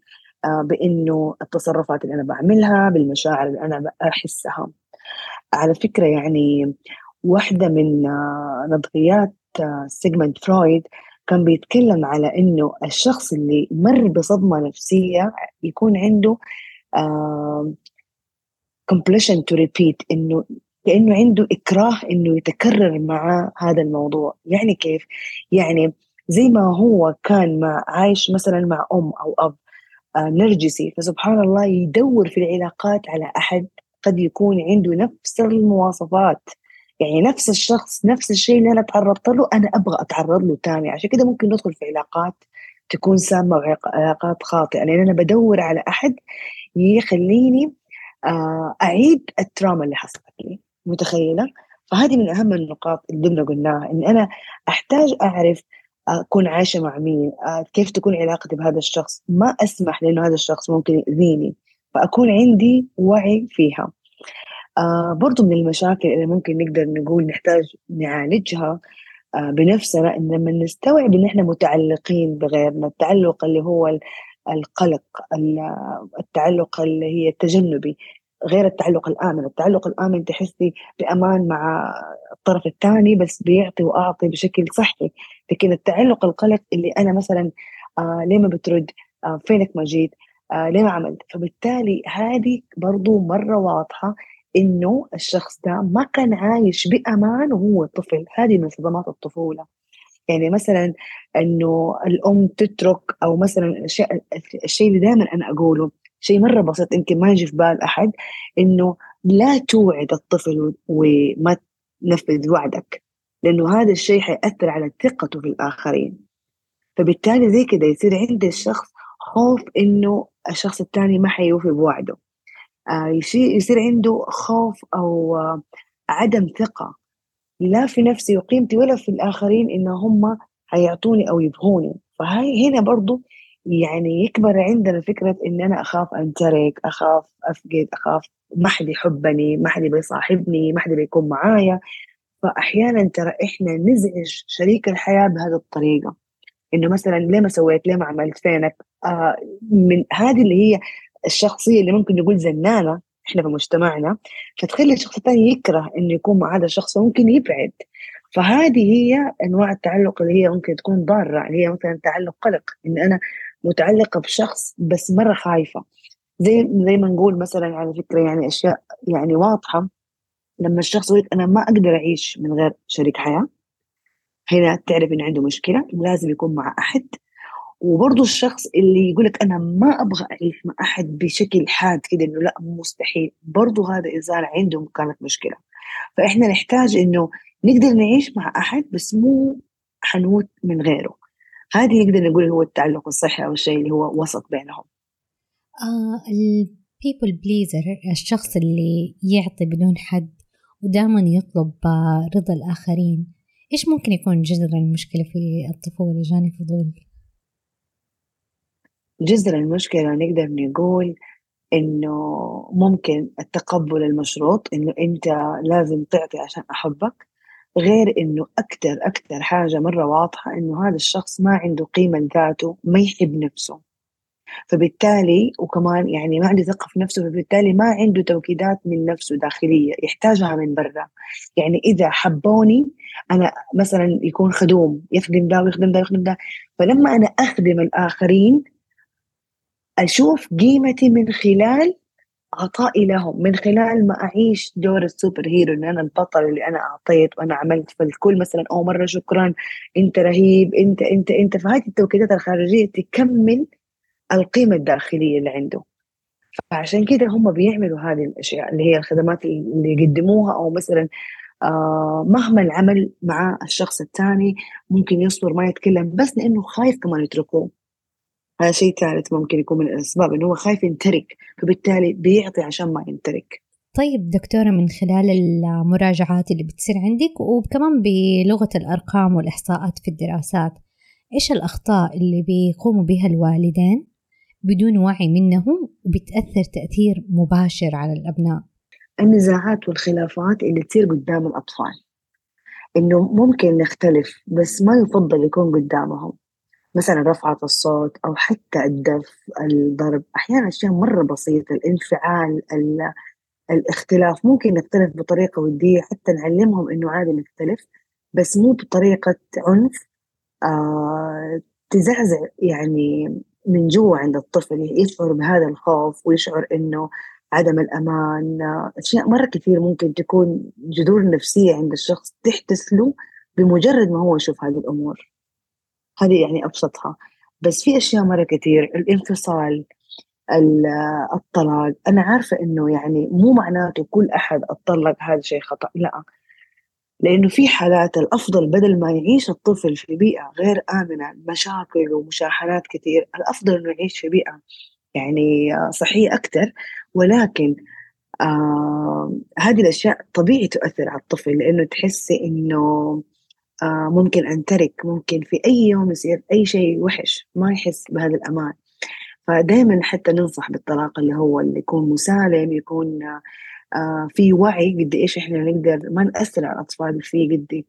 بإنه التصرفات اللي أنا بعملها بالمشاعر اللي أنا احسها على فكرة يعني واحدة من آه نظريات آه سيجموند فرويد كان بيتكلم على إنه الشخص اللي مر بصدمة نفسية يكون عنده compulsion to repeat إنه كأنه عنده إكراه إنه يتكرر مع هذا الموضوع. يعني كيف؟ يعني زي ما هو كان مع عايش مثلا مع أم أو أب آه نرجسي. فسبحان الله يدور في العلاقات على أحد قد يكون عنده نفس المواصفات. يعني نفس الشخص نفس الشيء اللي أنا تعرضت له أنا أبغى أتعرض له ثاني عشان كده ممكن ندخل في علاقات تكون سامة وعلاقات خاطئة. لأن أنا بدور على أحد يخليني آه، أعيد التراما اللي حصلت لي. متخيلة؟ فهذه من أهم النقاط اللي قلناها إن أنا أحتاج أعرف أكون عايشة مع مين آه، كيف تكون علاقتي بهذا الشخص؟ ما أسمح لأنه هذا الشخص ممكن يؤذيني فأكون عندي وعي فيها. آه برضو من المشاكل اللي ممكن نقدر نقول نحتاج نعالجها آه بنفسنا إن لما نستوعب إن إحنا متعلقين بغيرنا التعلق اللي هو القلق التعلق اللي هي التجنبي غير التعلق الآمن. التعلق الآمن تحسي بأمان مع الطرف الثاني بس بيعطي وأعطي بشكل صحي. لكن التعلق القلق اللي أنا مثلا آه ليه ما بترد؟ آه فينك ما جيت؟ آه ليه ما عملت؟ فبالتالي هذه برضو مرة واضحة إنه الشخص ده ما كان عايش بأمان وهو طفل. هذه من صدمات الطفولة. يعني مثلا إنه الأم تترك أو مثلا الشيء اللي دائما أنا أقوله شيء مرة بسيط يمكن ما يجي في بال أحد إنه لا توعد الطفل وما تنفذ وعدك. لأنه هذا الشيء حيأثر على ثقته في الآخرين. فبالتالي زي كده يصير عند الشخص خوف إنه الشخص الثاني ما حيوفي بوعده. آه، يصير عنده خوف أو آه، عدم ثقة. لا في نفسي وقيمتي ولا في الآخرين إن هم حيعطوني أو يبغوني فهاي هنا برضو يعني يكبر عندنا فكرة إن أنا أخاف أنترك أخاف أفقد أخاف ما حد يحبني ما حد بيصاحبني ما حد بيكون معايا. فأحيانا ترى إحنا نزعج شريك الحياة بهذه الطريقة. إنه مثلا ليه ما سويت؟ ليه ما عملت فينك؟ آه من هذه اللي هي الشخصية اللي ممكن نقول زنانة إحنا في مجتمعنا فتخلي الشخص الثاني يكره إنه يكون مع هذا الشخص وممكن يبعد. فهذه هي أنواع التعلق اللي هي ممكن تكون ضارة اللي هي مثلا تعلق قلق إن أنا متعلقة بشخص بس مرة خايفة. زي زي ما نقول مثلا على فكرة يعني أشياء يعني واضحة. لما الشخص يقول أنا ما أقدر أعيش من غير شريك حياة هنا تعرف إنه عنده مشكلة لازم يكون مع أحد. وبرضه الشخص اللي يقول لك أنا ما أبغى أعيش مع أحد بشكل حاد كده إنه لا مستحيل برضه هذا انسان عنده كانت مشكلة. فإحنا نحتاج إنه نقدر نعيش مع أحد بس مو حنموت من غيره. هذه نقدر نقول هو التعلق الصحي أو الشيء اللي هو وسط بينهم. آه البيبل بليزر الشخص اللي يعطي بدون حد ودائما يطلب رضا الآخرين. إيش ممكن يكون جذر المشكلة في الطفولة جاني فضول جذر المشكلة نقدر نقول إنه ممكن التقبل المشروط إنه أنت لازم تعطي عشان أحبك غير إنه أكتر أكتر حاجة مرة واضحة إنه هذا الشخص ما عنده قيمة لذاته ما يحب نفسه. فبالتالي وكمان يعني ما عنده ثقة في نفسه فبالتالي ما عنده توكيدات من نفسه داخلية يحتاجها من برا. يعني إذا حبوني أنا مثلا يكون خدوم يخدم ده ويخدم ده ويخدم ده فلما أنا أخدم الآخرين أشوف قيمتي من خلال عطائي لهم من خلال ما أعيش دور السوبر هيرو إن أنا البطل اللي أنا أعطيت وأنا عملت. فالكل مثلا أو مرة شكرا أنت رهيب أنت أنت أنت. فهذه التوكيدات الخارجية تكمل القيمة الداخلية اللي عنده. فعشان كده هم بيعملوا هذه الأشياء اللي هي الخدمات اللي يقدموها أو مثلا آه مهما العمل مع الشخص الثاني ممكن يصبر ما يتكلم بس لأنه خايف كمان يتركوه. هذا شيء ثالث ممكن يكون من الأسباب إنه هو خايف ينترك فبالتالي بيعطي عشان ما ينترك. طيب دكتورة من خلال المراجعات اللي بتصير عندك وكمان بلغة الأرقام والإحصاءات في الدراسات إيش الأخطاء اللي بيقوموا بها الوالدين؟ بدون وعي منهم وبتأثر تأثير مباشر على الأبناء. النزاعات والخلافات اللي تصير قدام الأطفال. إنه ممكن نختلف بس ما يفضل يكون قدامهم. مثلا رفعة الصوت أو حتى الدف الضرب. أحيانا أشياء مرة بسيطة الانفعال الاختلاف. ممكن نختلف بطريقة ودية حتى نعلمهم إنه عادي نختلف بس مو بطريقة عنف آه تزعزع يعني من جوا عند الطفل يشعر بهذا الخوف ويشعر إنه عدم الأمان. أشياء مرة كثير ممكن تكون جذور نفسية عند الشخص تحدث له بمجرد ما هو يشوف هذه الأمور. هذه يعني أبسطها. بس في أشياء مرة كثير الانفصال الطلاق. أنا عارفة إنه يعني مو معناته كل أحد أتطلق هذا شيء خطأ لا. لأنه في حالات الأفضل بدل ما يعيش الطفل في بيئة غير آمنة مشاكل ومشاحنات كثير الأفضل إنه يعيش في بيئة يعني صحية أكثر ولكن آه هذه الأشياء طبيعي تؤثر على الطفل لأنه تحسي إنه آه ممكن أنترك ممكن في أي يوم يصير أي شيء وحش ما يحس بهذا الأمان. فدائما حتى ننصح بالطلاق اللي هو اللي يكون مسالم يكون آه في وعي قد إيش إحنا نقدر ما نأثر على الأطفال فيه قد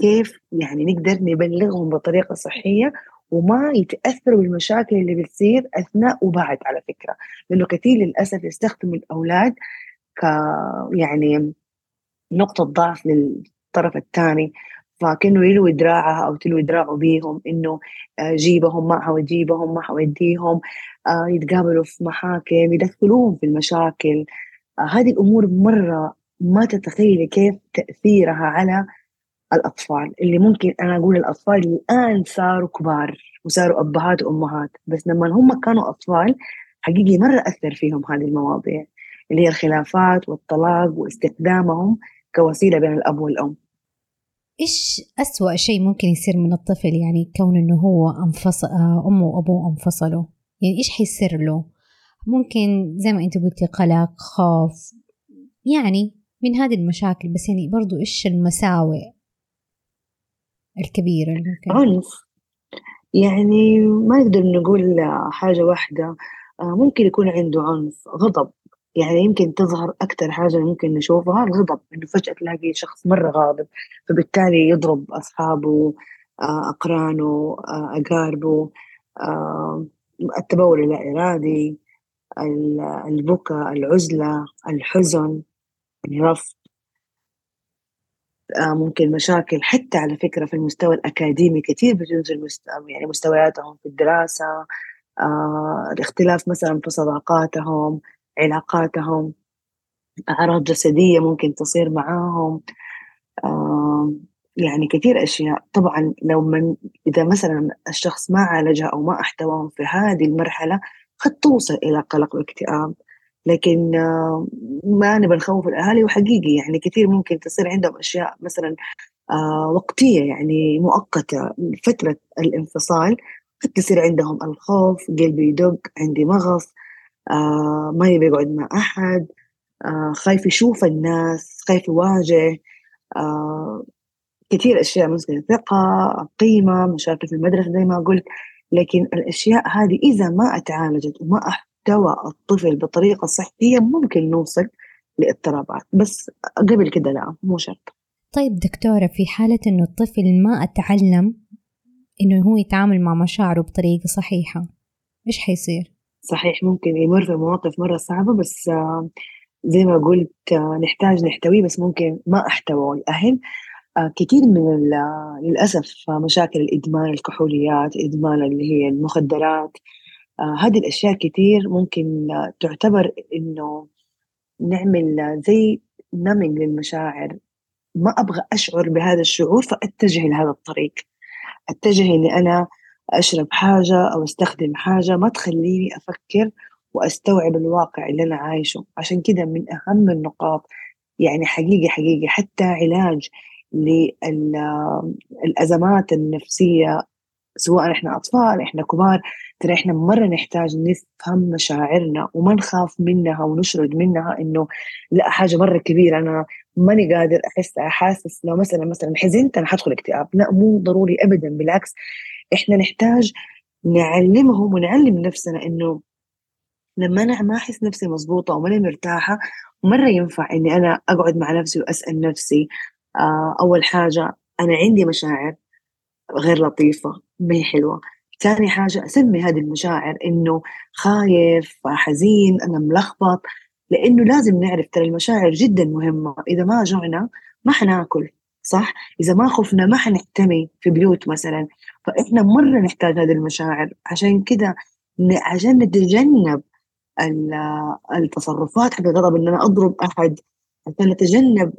كيف يعني نقدر نبلغهم بطريقة صحية وما يتأثروا بالمشاكل اللي بتصير أثناء وبعد على فكرة. لأنه كثير للأسف يستخدموا الأولاد ك يعني نقطة ضعف للطرف الثاني فكأنه يلوي دراعها أو تلوي دراعه بيهم إنه آه، جيبهم معها وجيبهم معها وديهم آه، يتقابلوا في محاكم يدخلوهم في المشاكل. هذه الأمور مرة ما تتخيلي كيف تأثيرها على الأطفال. اللي ممكن أنا أقول الأطفال الآن صاروا كبار وصاروا أبهات وأمهات بس لما هم كانوا أطفال حقيقي مرة أثر فيهم هذه المواضيع اللي هي الخلافات والطلاق واستخدامهم كوسيلة بين الأب والأم. إيش أسوأ شيء ممكن يصير من الطفل؟ يعني كون إنه هو انفصل أمه وأبوه أنفصلوا. يعني إيش حيصير له؟ ممكن زي ما انت قلتي قلق خوف يعني من هذه المشاكل بس يعني برضو إيش المساوئ الكبيرة اللي ممكن عنف. يعني ما نقدر نقول حاجة واحدة. آه، ممكن يكون عنده عنف غضب. يعني يمكن تظهر أكثر حاجة ممكن نشوفها الغضب إنه فجأة تلاقي شخص مرة غاضب فبالتالي يضرب أصحابه آه، أقرانه آه، أقاربه التبول اللا إرادي البكاء العزلة الحزن الرفض. آه، ممكن مشاكل حتى على فكرة في المستوى الأكاديمي كثير بتنزل يعني مستوياتهم في الدراسة. آه، الاختلاف مثلا في صداقاتهم علاقاتهم أعراض جسدية ممكن تصير معاهم. آه، يعني كثير أشياء. طبعا لو من إذا مثلا الشخص ما عالجها أو ما احتواهم في هذه المرحلة قد توصل إلى قلق واكتئاب لكن آه، ما نبى نخوف الأهالي وحقيقي يعني كثير ممكن تصير عندهم أشياء مثلا آه وقتية يعني مؤقتة فترة الانفصال قد تصير عندهم الخوف قلبي يدق عندي مغص آه ما يبي يقعد مع آه خايف يشوف الناس خايف يواجه كثير أشياء مثل ثقة قيمة مشاكل في المدرسة زي ما قلت. لكن الأشياء هذه إذا ما أتعالجت وما احتوى الطفل بطريقة صحية ممكن نوصل لاضطرابات. بس قبل كده لا مو شرط. طيب دكتورة في حالة إنه الطفل ما أتعلم إنه هو يتعامل مع مشاعره بطريقة صحيحة إيش حيصير؟ صحيح ممكن يمر في مواقف مرة صعبة بس آه، زي ما قلت آه، نحتاج نحتويه بس ممكن ما احتوى الأهل. كثير من للأسف مشاكل الإدمان الكحوليات إدمان اللي هي المخدرات هذه الأشياء كثير ممكن تعتبر إنه نعمل زي نمج للمشاعر. ما أبغى أشعر بهذا الشعور فأتجه لهذا الطريق. أتجه إني أنا أشرب حاجة أو أستخدم حاجة ما تخليني أفكر وأستوعب الواقع اللي أنا عايشه. عشان كده من أهم النقاط يعني حقيقي حقيقي حتى علاج للازمات النفسية سواء إحنا أطفال إحنا كبار. ترى إحنا مرة نحتاج نفهم مشاعرنا وما نخاف منها ونشرد منها إنه لا حاجة مرة كبيرة. أنا ماني قادر أحس حاسس لو مثلا مثلا حزنت أنا حدخل اكتئاب. لا مو ضروري ابدا. بالعكس إحنا نحتاج نعلمهم ونعلم نفسنا إنه لما أنا ما أحس نفسي مضبوطة وماني مرتاحة مرة ينفع إني أنا أقعد مع نفسي وأسأل نفسي أول حاجة أنا عندي مشاعر غير لطيفة ما هي حلوة. ثاني حاجة أسمي هذه المشاعر إنه خايف حزين أنا ملخبط لأنه لازم نعرف ترى المشاعر جدا مهمة. إذا ما جعنا ما حناكل صح؟ إذا ما خفنا ما حنحتمي في بيوت مثلا. فإحنا مرة نحتاج هذه المشاعر. عشان كده عشان نتجنب التصرفات حق الغضب إن أنا أضرب أحد. عشان نتجنب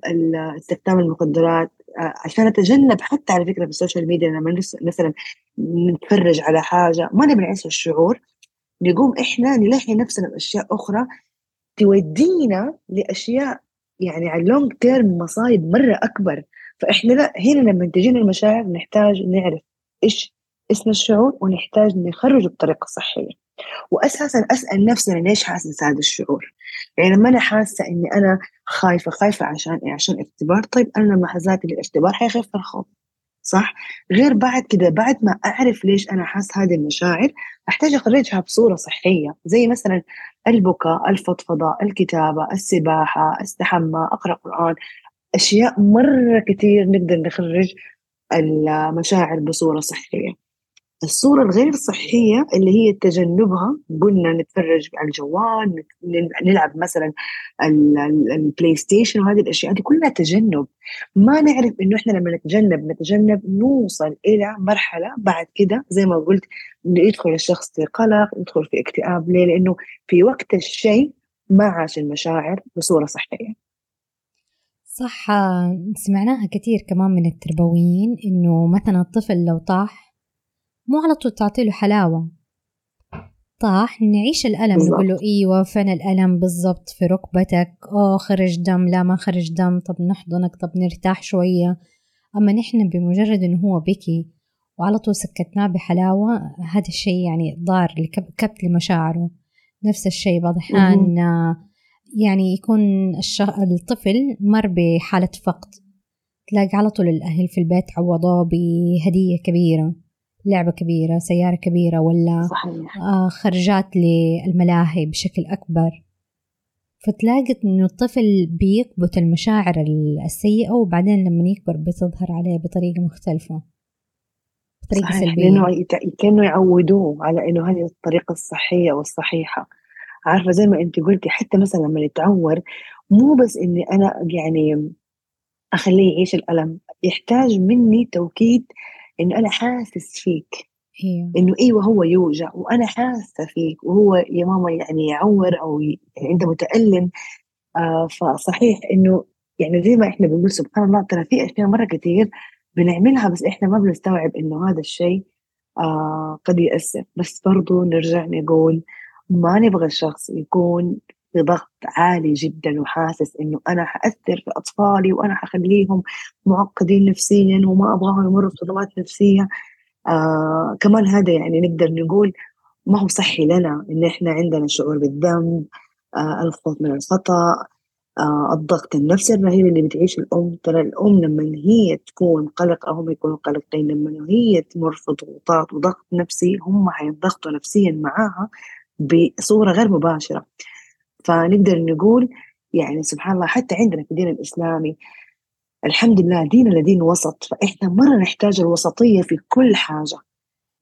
استخدام المخدرات عشان نتجنب حتى على فكرة في ال social media لما مثلا نتفرج على حاجة ما نبي نعيش الشعور نقوم إحنا نلهي نفسنا بأشياء أخرى تودينا لأشياء يعني على ال long term مصايب مرة أكبر. فإحنا لا هنا لما تجينا المشاعر نحتاج نعرف إيش اسم الشعور ونحتاج نخرجه بطريقة صحية. واساسا أسأل نفسي أنا ليش حاسس هذا الشعور؟ يعني لما أنا حاسة إني أنا خايفة خايفة عشان إيه؟ عشان اختبار طيب أنا لما حزاتي للاختبار حيخف الخوف صح؟ غير بعد كده بعد ما أعرف ليش أنا حاس هذه المشاعر أحتاج أخرجها بصورة صحية. زي مثلا البكاء الفضفضة الكتابة السباحة استحمى أقرأ قرآن. أشياء مرة كثير نقدر نخرج المشاعر بصورة صحية. الصورة الغير صحية اللي هي تجنبها قلنا نتفرج على الجوال نلعب مثلا ال PlayStation وهذه الأشياء دي كلها تجنب. ما نعرف إنه إحنا لما نتجنب نتجنب نوصل إلى مرحلة بعد كده زي ما قلت يدخل الشخص في قلق يدخل في اكتئاب. ليه؟ لأنه في وقت الشيء ما عاش المشاعر بصورة صحية. صح سمعناها كثير كمان من التربويين إنه مثلا الطفل لو طاح مو على طول تعطي له حلاوة. طاح نعيش الألم بالزبط. نقول له أيوة فين الألم بالضبط في ركبتك؟ أوه خرج دم لا ما خرج دم. طب نحضنك طب نرتاح شوية. أما نحن بمجرد إنه هو بكي وعلى طول سكتناه بحلاوة هذا الشيء يعني ضار كبت لمشاعره. نفس الشيء بعض الأحيان يعني يكون الطفل مر بحالة فقد. تلاقي على طول الأهل في البيت عوضوه بهدية كبيرة. لعبة كبيرة سيارة كبيرة ولا صحيح. آه خرجات للملاهي بشكل أكبر فتلاقي إنه الطفل بيكبت المشاعر السيئة وبعدين لما يكبر بتظهر عليه بطريقة مختلفة بطريقة صحيح. سلبية لأنه كانوا يعودوه على إنه هذه الطريقة الصحية والصحيحة عارفة زي ما أنت قلتي حتى مثلا لما يتعور مو بس إني أنا يعني أخليه يعيش الألم يحتاج مني توكيد إنه أنا حاسس فيك. إيوه. إنه إيوه هو يوجع وأنا حاسة فيك وهو يا ماما يعني يعور أو يعني أنت متألم. آه فصحيح إنه يعني زي ما إحنا بنقول سبحان الله ترى في أشياء مرة كثير بنعملها بس إحنا ما بنستوعب إنه هذا الشيء آه قد يأثر. بس برضو نرجع نقول ما نبغى الشخص يكون في ضغط عالي جدا وحاسس إنه أنا حأثر في أطفالي وأنا حخليهم معقدين نفسيا وما أبغاهم يمروا بصدمات نفسية. آه كمان هذا يعني نقدر نقول ما هو صحي لنا إن إحنا عندنا شعور بالذنب آه الخوف من الخطأ آه الضغط النفسي الرهيب اللي بتعيش الأم. ترى الأم لما هي تكون قلق أو هم يكونوا قلقين لما هي تمر في ضغوطات وضغط نفسي هم حيضغطوا نفسيا معاها بصورة غير مباشرة. فنقدر نقول يعني سبحان الله حتى عندنا في الدين الإسلامي الحمد لله ديننا دين وسط فإحنا مرة نحتاج الوسطية في كل حاجة.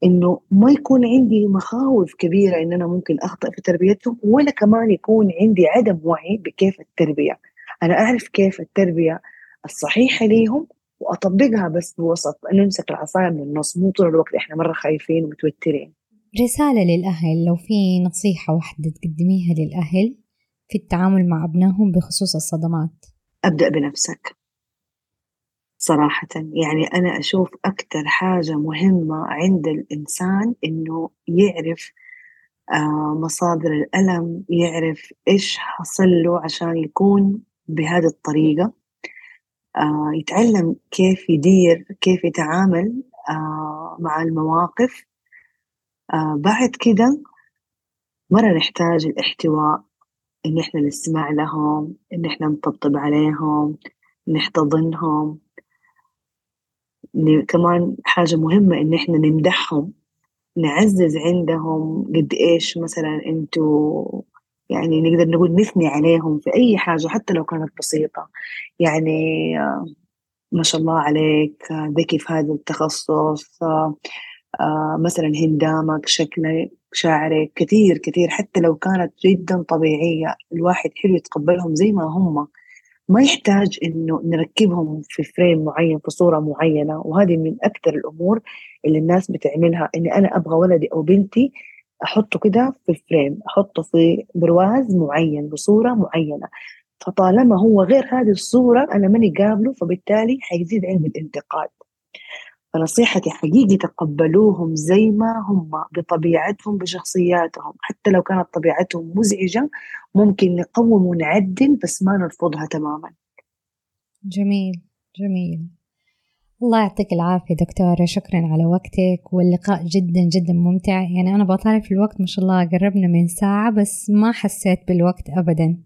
إنه ما يكون عندي مخاوف كبيرة إن أنا ممكن أخطأ في تربيتهم ولا كمان يكون عندي عدم وعي بكيف التربية. أنا أعرف كيف التربية الصحيحة ليهم وأطبقها بس بوسط نمسك العصاية من النص مو طول الوقت إحنا مرة خايفين ومتوترين. رسالة للأهل لو في نصيحة واحدة تقدميها للأهل؟ في التعامل مع أبنائهم بخصوص الصدمات؟ أبدأ بنفسك. صراحة يعني أنا أشوف أكثر حاجة مهمة عند الإنسان إنه يعرف آه مصادر الألم يعرف إيش حصل له عشان يكون بهذه الطريقة آه يتعلم كيف يدير كيف يتعامل آه مع المواقف. بعد كده مرة نحتاج الاحتواء. إن إحنا نستمع لهم إن إحنا نطبطب عليهم نحتضنهم. كمان حاجة مهمة إن إحنا نمدحهم نعزز عندهم قد إيش مثلا أنتوا يعني نقدر نقول نثني عليهم في أي حاجة حتى لو كانت بسيطة. يعني آه، ما شاء الله عليك ذكي في هذا التخصص آه، آه، مثلا هندامك شكلك شعرك كثير كثير حتى لو كانت جدا طبيعية الواحد حلو يتقبلهم زي ما هم. ما يحتاج إنه نركبهم في frame معين في صورة معينة وهذه من أكثر الأمور اللي الناس بتعملها إني أنا أبغى ولدي أو بنتي أحطه كده في frame أحطه في برواز معين بصورة معينة. فطالما هو غير هذه الصورة أنا ماني قابله فبالتالي حيزيد عندي الانتقاد. فنصيحتي حقيقي تقبلوهم زي ما هم بطبيعتهم بشخصياتهم. حتى لو كانت طبيعتهم مزعجة ممكن نقوم ونعدل بس ما نرفضها تماما. جميل جميل. الله يعطيك العافية دكتورة. شكرا على وقتك واللقاء جدا جدا ممتع. يعني أنا بطالع في الوقت ما شاء الله قربنا من ساعة بس ما حسيت بالوقت أبدا.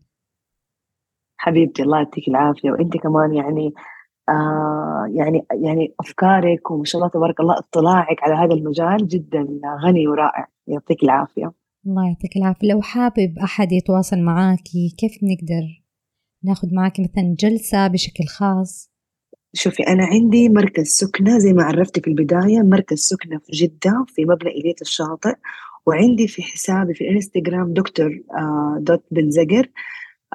حبيبتي الله يعطيك العافية. وأنت كمان يعني آه يعني يعني أفكارك وما شاء الله تبارك الله اطلاعك على هذا المجال جدا غني ورائع. يعطيك العافية. الله يعطيك العافية. لو حابب أحد يتواصل معاكي كيف نقدر ناخذ معاكي مثلا جلسة بشكل خاص؟ شوفي أنا عندي مركز سكنة زي ما عرفتي في البداية مركز سكنة في جدة في مبنى إلية الشاطئ وعندي في حسابي في الانستغرام دكتور آه دوت بنزقر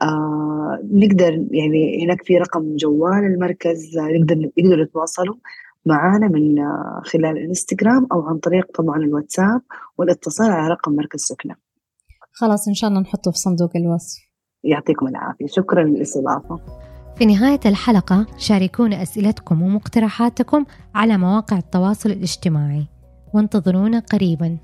آه نقدر يعني هناك في رقم جوال المركز آه نقدر يقدروا يتواصلوا معانا من آه خلال الإنستغرام أو عن طريق طبعا الواتساب والاتصال على رقم مركز سكنة. خلاص إن شاء الله نحطه في صندوق الوصف. يعطيكم العافية. شكرا للاستضافة. في نهاية الحلقة شاركونا أسئلتكم ومقترحاتكم على مواقع التواصل الاجتماعي. وانتظرونا قريباً.